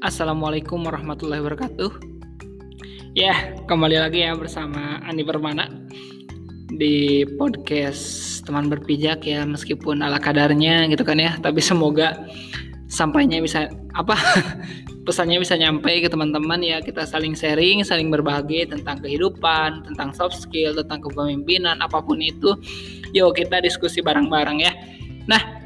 Assalamualaikum warahmatullahi wabarakatuh. Ya, kembali lagi ya bersama Andi Permana di podcast teman berpijak ya meskipun ala kadarnya gitu kan ya, tapi semoga sampainya bisa apa pesannya bisa nyampe ke teman-teman ya kita saling sharing, saling berbagi tentang kehidupan, tentang soft skill, tentang kepemimpinan apa pun itu. Yuk kita diskusi bareng-bareng ya. Nah,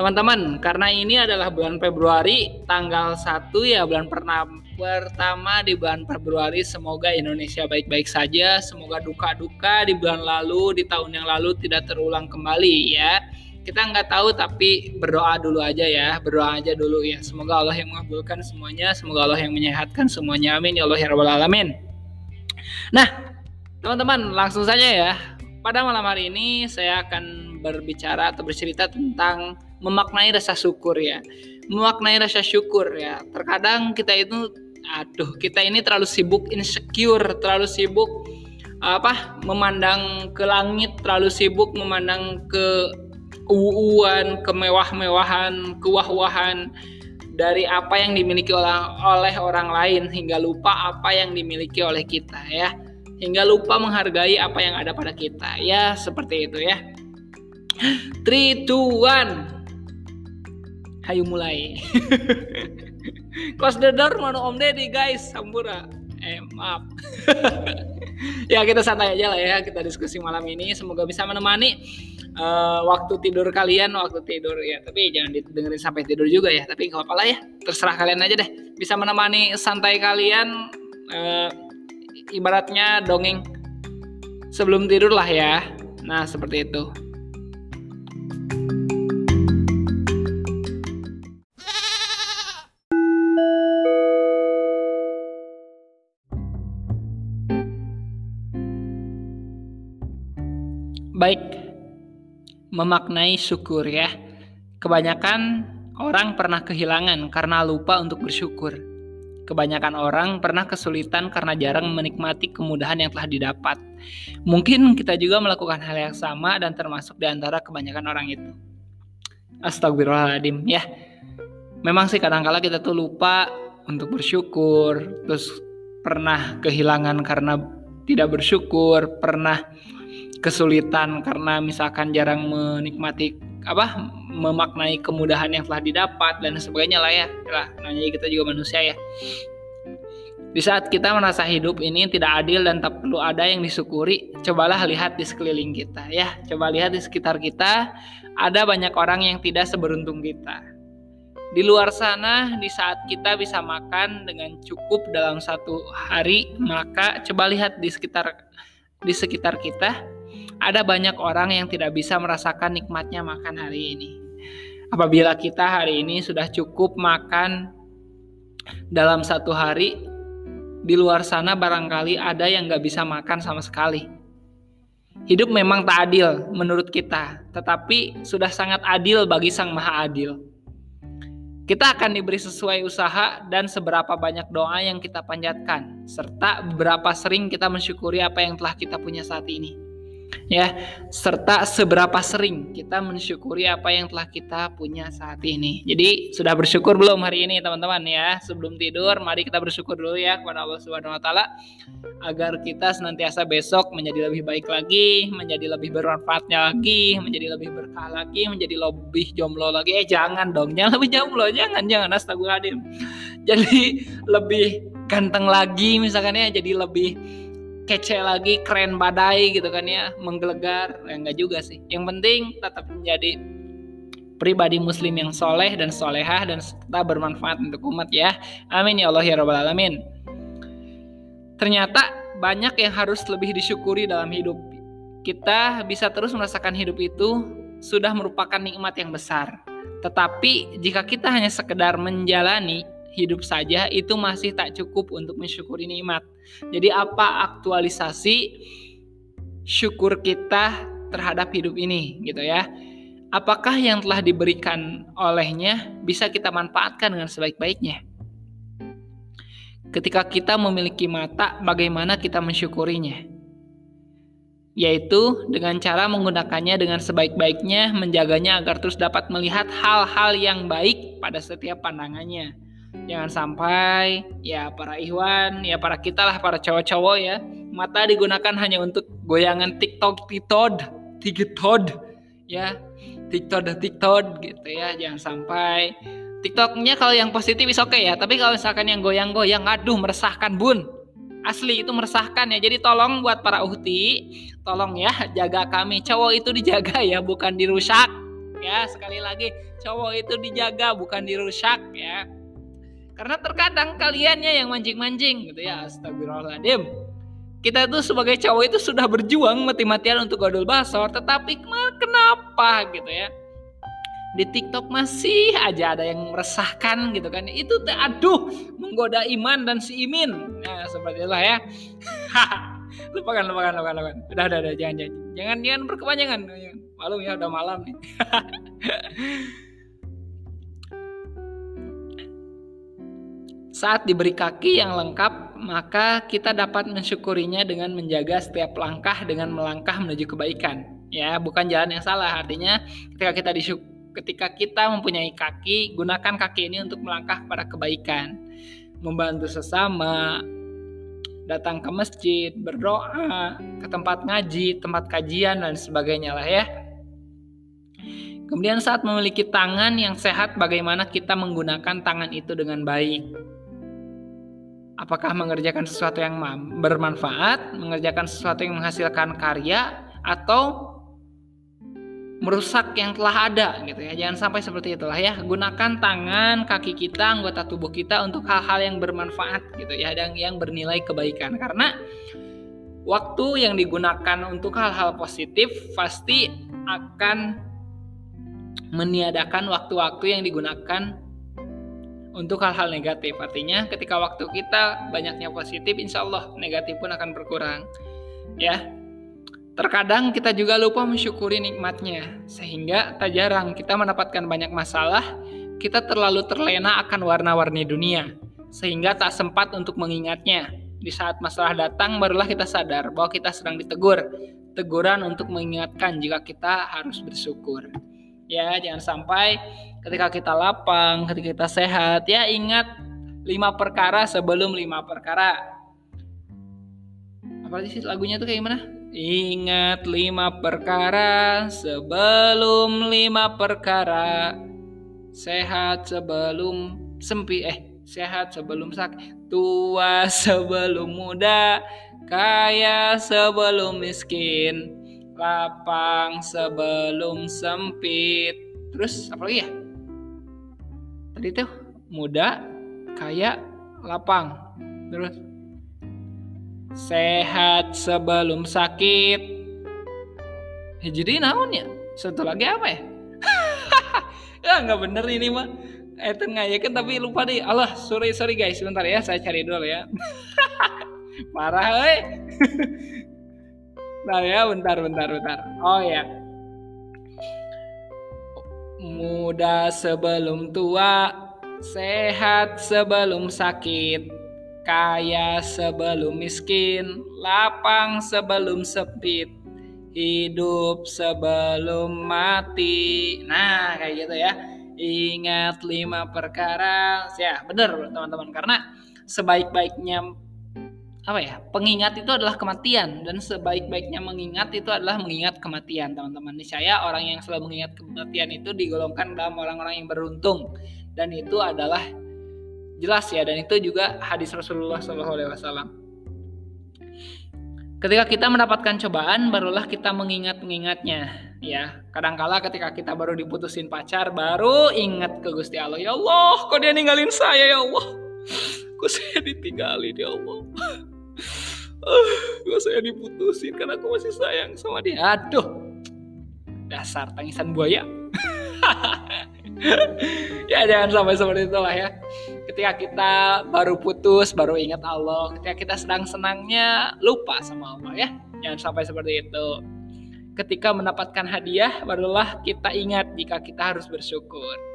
Teman-teman, karena ini adalah bulan Februari, tanggal 1 ya bulan pertama di bulan Februari, semoga Indonesia baik-baik saja, semoga duka-duka di bulan lalu, di tahun yang lalu tidak terulang kembali ya. Kita nggak tahu tapi berdoa dulu aja ya, berdoa aja dulu ya. Semoga Allah yang mengabulkan semuanya, semoga Allah yang menyehatkan semuanya. Amin ya Allah ya Rabbal Alamin. Nah, teman-teman langsung saja ya. Pada malam hari ini saya akan berbicara atau bercerita tentang memaknai rasa syukur ya. Memaknai rasa syukur ya. Terkadang kita itu aduh, kita ini terlalu sibuk insecure, terlalu sibuk apa? memandang ke langit, terlalu sibuk memandang ke uuan, kemewah-mewahan, kewah-wahan dari apa yang dimiliki oleh, orang lain hingga lupa apa yang dimiliki oleh kita ya. Hingga lupa menghargai apa yang ada pada kita. Ya, seperti itu ya. 3 2 1 Hayu mulai. Close the door mana Om Deddy guys, sampura. Eh maaf. ya kita santai aja lah ya, kita diskusi malam ini. Semoga bisa menemani uh, waktu tidur kalian, waktu tidur ya. Tapi jangan dengerin sampai tidur juga ya. Tapi nggak apa-apa ya, terserah kalian aja deh. Bisa menemani santai kalian. Uh, ibaratnya dongeng sebelum tidur lah ya. Nah seperti itu. Baik, memaknai syukur ya. Kebanyakan orang pernah kehilangan karena lupa untuk bersyukur. Kebanyakan orang pernah kesulitan karena jarang menikmati kemudahan yang telah didapat. Mungkin kita juga melakukan hal yang sama dan termasuk di antara kebanyakan orang itu. Astagfirullahaladzim ya. Memang sih kadang-kala kita tuh lupa untuk bersyukur, terus pernah kehilangan karena tidak bersyukur, pernah kesulitan karena misalkan jarang menikmati apa memaknai kemudahan yang telah didapat dan sebagainya lah ya lah namanya kita juga manusia ya di saat kita merasa hidup ini tidak adil dan tak perlu ada yang disyukuri, cobalah lihat di sekeliling kita ya. Coba lihat di sekitar kita, ada banyak orang yang tidak seberuntung kita. Di luar sana, di saat kita bisa makan dengan cukup dalam satu hari, maka coba lihat di sekitar di sekitar kita ada banyak orang yang tidak bisa merasakan nikmatnya makan hari ini. Apabila kita hari ini sudah cukup makan dalam satu hari, di luar sana barangkali ada yang nggak bisa makan sama sekali. Hidup memang tak adil menurut kita, tetapi sudah sangat adil bagi Sang Maha Adil. Kita akan diberi sesuai usaha dan seberapa banyak doa yang kita panjatkan, serta berapa sering kita mensyukuri apa yang telah kita punya saat ini ya serta seberapa sering kita mensyukuri apa yang telah kita punya saat ini. Jadi sudah bersyukur belum hari ini teman-teman ya? Sebelum tidur mari kita bersyukur dulu ya kepada Allah Subhanahu wa taala agar kita senantiasa besok menjadi lebih baik lagi, menjadi lebih bermanfaatnya lagi, menjadi lebih berkah lagi, menjadi lebih jomblo lagi. Eh jangan dong, jangan lebih jomblo, jangan jangan astagfirullahaladzim. Jadi lebih ganteng lagi misalkan ya, jadi lebih kece lagi, keren badai gitu kan ya, menggelegar. Ya enggak juga sih. Yang penting tetap menjadi pribadi muslim yang soleh dan solehah dan serta bermanfaat untuk umat ya. Amin ya Allah ya Rabbal Alamin. Ternyata banyak yang harus lebih disyukuri dalam hidup. Kita bisa terus merasakan hidup itu sudah merupakan nikmat yang besar. Tetapi jika kita hanya sekedar menjalani hidup saja itu masih tak cukup untuk mensyukuri nikmat. Jadi apa aktualisasi syukur kita terhadap hidup ini gitu ya. Apakah yang telah diberikan olehnya bisa kita manfaatkan dengan sebaik-baiknya? Ketika kita memiliki mata, bagaimana kita mensyukurinya? Yaitu dengan cara menggunakannya dengan sebaik-baiknya, menjaganya agar terus dapat melihat hal-hal yang baik pada setiap pandangannya Jangan sampai ya para ikhwan, ya para kita lah para cowok-cowok ya, mata digunakan hanya untuk goyangan TikTok, TikTok, TikTok, ya, TikTok, TikTok gitu ya. Jangan sampai TikToknya kalau yang positif is oke okay ya, tapi kalau misalkan yang goyang-goyang, aduh meresahkan bun. Asli itu meresahkan ya. Jadi tolong buat para uhti, tolong ya jaga kami. Cowok itu dijaga ya, bukan dirusak. Ya, sekali lagi cowok itu dijaga bukan dirusak ya. Karena terkadang kaliannya yang mancing-mancing gitu ya. Astagfirullahaladzim. Kita tuh sebagai cowok itu sudah berjuang mati-matian untuk godol basor, tetapi kenapa gitu ya? di TikTok masih aja ada yang meresahkan gitu kan itu aduh menggoda iman dan si Imin nah seperti itulah ya lupakan lupakan lupakan lupakan udah udah udah jangan jangan jangan jangan berkepanjangan malu ya udah malam nih saat diberi kaki yang lengkap maka kita dapat mensyukurinya dengan menjaga setiap langkah dengan melangkah menuju kebaikan ya bukan jalan yang salah artinya ketika kita disyuk ketika kita mempunyai kaki, gunakan kaki ini untuk melangkah pada kebaikan, membantu sesama, datang ke masjid, berdoa, ke tempat ngaji, tempat kajian dan sebagainya lah ya. Kemudian saat memiliki tangan yang sehat, bagaimana kita menggunakan tangan itu dengan baik? Apakah mengerjakan sesuatu yang bermanfaat, mengerjakan sesuatu yang menghasilkan karya, atau merusak yang telah ada gitu ya. Jangan sampai seperti itulah ya. Gunakan tangan, kaki kita, anggota tubuh kita untuk hal-hal yang bermanfaat gitu ya dan yang bernilai kebaikan. Karena waktu yang digunakan untuk hal-hal positif pasti akan meniadakan waktu-waktu yang digunakan untuk hal-hal negatif. Artinya ketika waktu kita banyaknya positif, insya Allah negatif pun akan berkurang. Ya, Terkadang kita juga lupa mensyukuri nikmatnya, sehingga tak jarang kita mendapatkan banyak masalah, kita terlalu terlena akan warna-warni dunia, sehingga tak sempat untuk mengingatnya. Di saat masalah datang, barulah kita sadar bahwa kita sedang ditegur. Teguran untuk mengingatkan jika kita harus bersyukur. Ya, jangan sampai ketika kita lapang, ketika kita sehat, ya ingat lima perkara sebelum lima perkara. Apa sih lagunya tuh kayak gimana? Ingat lima perkara sebelum lima perkara Sehat sebelum sempi eh sehat sebelum sakit Tua sebelum muda Kaya sebelum miskin Lapang sebelum sempit Terus apa lagi ya? Tadi tuh muda, kaya, lapang. Terus sehat sebelum sakit. Jadi naon ya? Satu lagi apa ya? Ya nggak bener ini mah. Itu ngayakin tapi lupa deh. Allah sorry sorry guys. Sebentar ya saya cari dulu ya. Parah eh nah ya bentar bentar bentar. Oh ya muda sebelum tua sehat sebelum sakit kaya sebelum miskin, lapang sebelum sempit, hidup sebelum mati. Nah, kayak gitu ya. Ingat lima perkara. Ya, benar teman-teman karena sebaik-baiknya apa ya? Pengingat itu adalah kematian dan sebaik-baiknya mengingat itu adalah mengingat kematian, teman-teman. Saya orang yang selalu mengingat kematian itu digolongkan dalam orang-orang yang beruntung dan itu adalah jelas ya dan itu juga hadis Rasulullah Wasallam. Ketika kita mendapatkan cobaan, barulah kita mengingat-mengingatnya. Ya, kadangkala ketika kita baru diputusin pacar, baru ingat ke Gusti Allah. Ya Allah, kok dia ninggalin saya ya Allah? Kok saya ditinggalin ya Allah? Uh, kok saya diputusin karena aku masih sayang sama dia. Aduh, dasar tangisan buaya. ya jangan sampai seperti itulah ya. Ketika kita baru putus, baru ingat Allah. Ketika kita sedang senangnya, lupa sama Allah ya. Jangan sampai seperti itu. Ketika mendapatkan hadiah, barulah kita ingat jika kita harus bersyukur.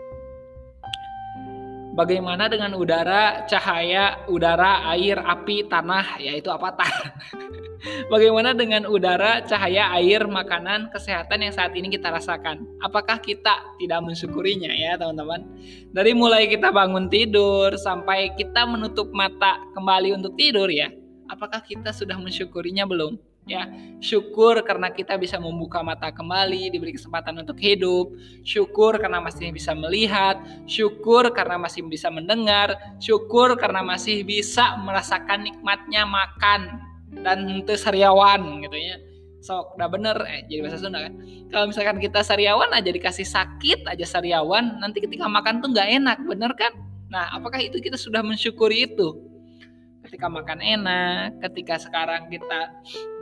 Bagaimana dengan udara, cahaya, udara, air, api, tanah, yaitu apa tanah? Bagaimana dengan udara, cahaya, air, makanan, kesehatan yang saat ini kita rasakan? Apakah kita tidak mensyukurinya ya teman-teman? Dari mulai kita bangun tidur sampai kita menutup mata kembali untuk tidur ya, apakah kita sudah mensyukurinya belum? Ya syukur karena kita bisa membuka mata kembali diberi kesempatan untuk hidup. Syukur karena masih bisa melihat. Syukur karena masih bisa mendengar. Syukur karena masih bisa merasakan nikmatnya makan. Dan untuk sariawan gitu ya. Sok udah bener. Eh jadi bahasa Sunda kan? Kalau misalkan kita sariawan aja dikasih sakit aja sariawan nanti ketika makan tuh nggak enak bener kan? Nah apakah itu kita sudah mensyukuri itu ketika makan enak, ketika sekarang kita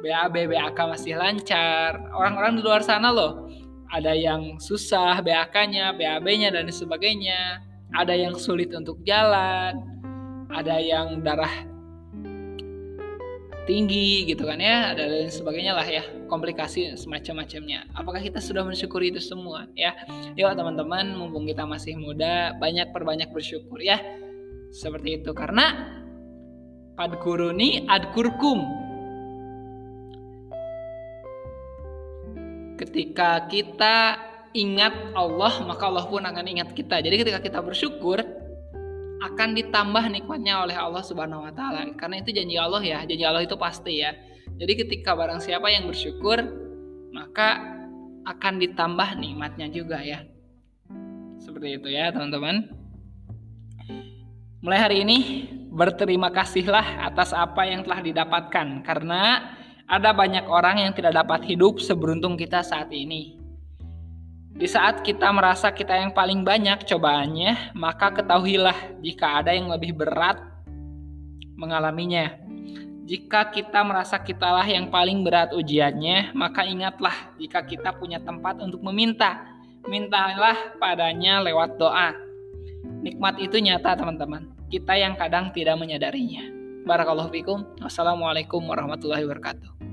BAB BAK masih lancar. Orang-orang di luar sana loh, ada yang susah BAK-nya, BAB-nya dan sebagainya. Ada yang sulit untuk jalan, ada yang darah tinggi gitu kan ya, ada dan sebagainya lah ya, komplikasi semacam-macamnya. Apakah kita sudah mensyukuri itu semua ya? Yuk teman-teman, mumpung kita masih muda, banyak perbanyak bersyukur ya. Seperti itu karena Padkuruni adkurkum. Ketika kita ingat Allah, maka Allah pun akan ingat kita. Jadi ketika kita bersyukur, akan ditambah nikmatnya oleh Allah Subhanahu wa taala. Karena itu janji Allah ya, janji Allah itu pasti ya. Jadi ketika barang siapa yang bersyukur, maka akan ditambah nikmatnya juga ya. Seperti itu ya, teman-teman. Mulai hari ini berterima kasihlah atas apa yang telah didapatkan karena ada banyak orang yang tidak dapat hidup seberuntung kita saat ini. Di saat kita merasa kita yang paling banyak cobaannya, maka ketahuilah jika ada yang lebih berat mengalaminya. Jika kita merasa kitalah yang paling berat ujiannya, maka ingatlah jika kita punya tempat untuk meminta. Mintalah padanya lewat doa. Nikmat itu nyata, teman-teman kita yang kadang tidak menyadarinya. Barakallahu fikum. Wassalamualaikum warahmatullahi wabarakatuh.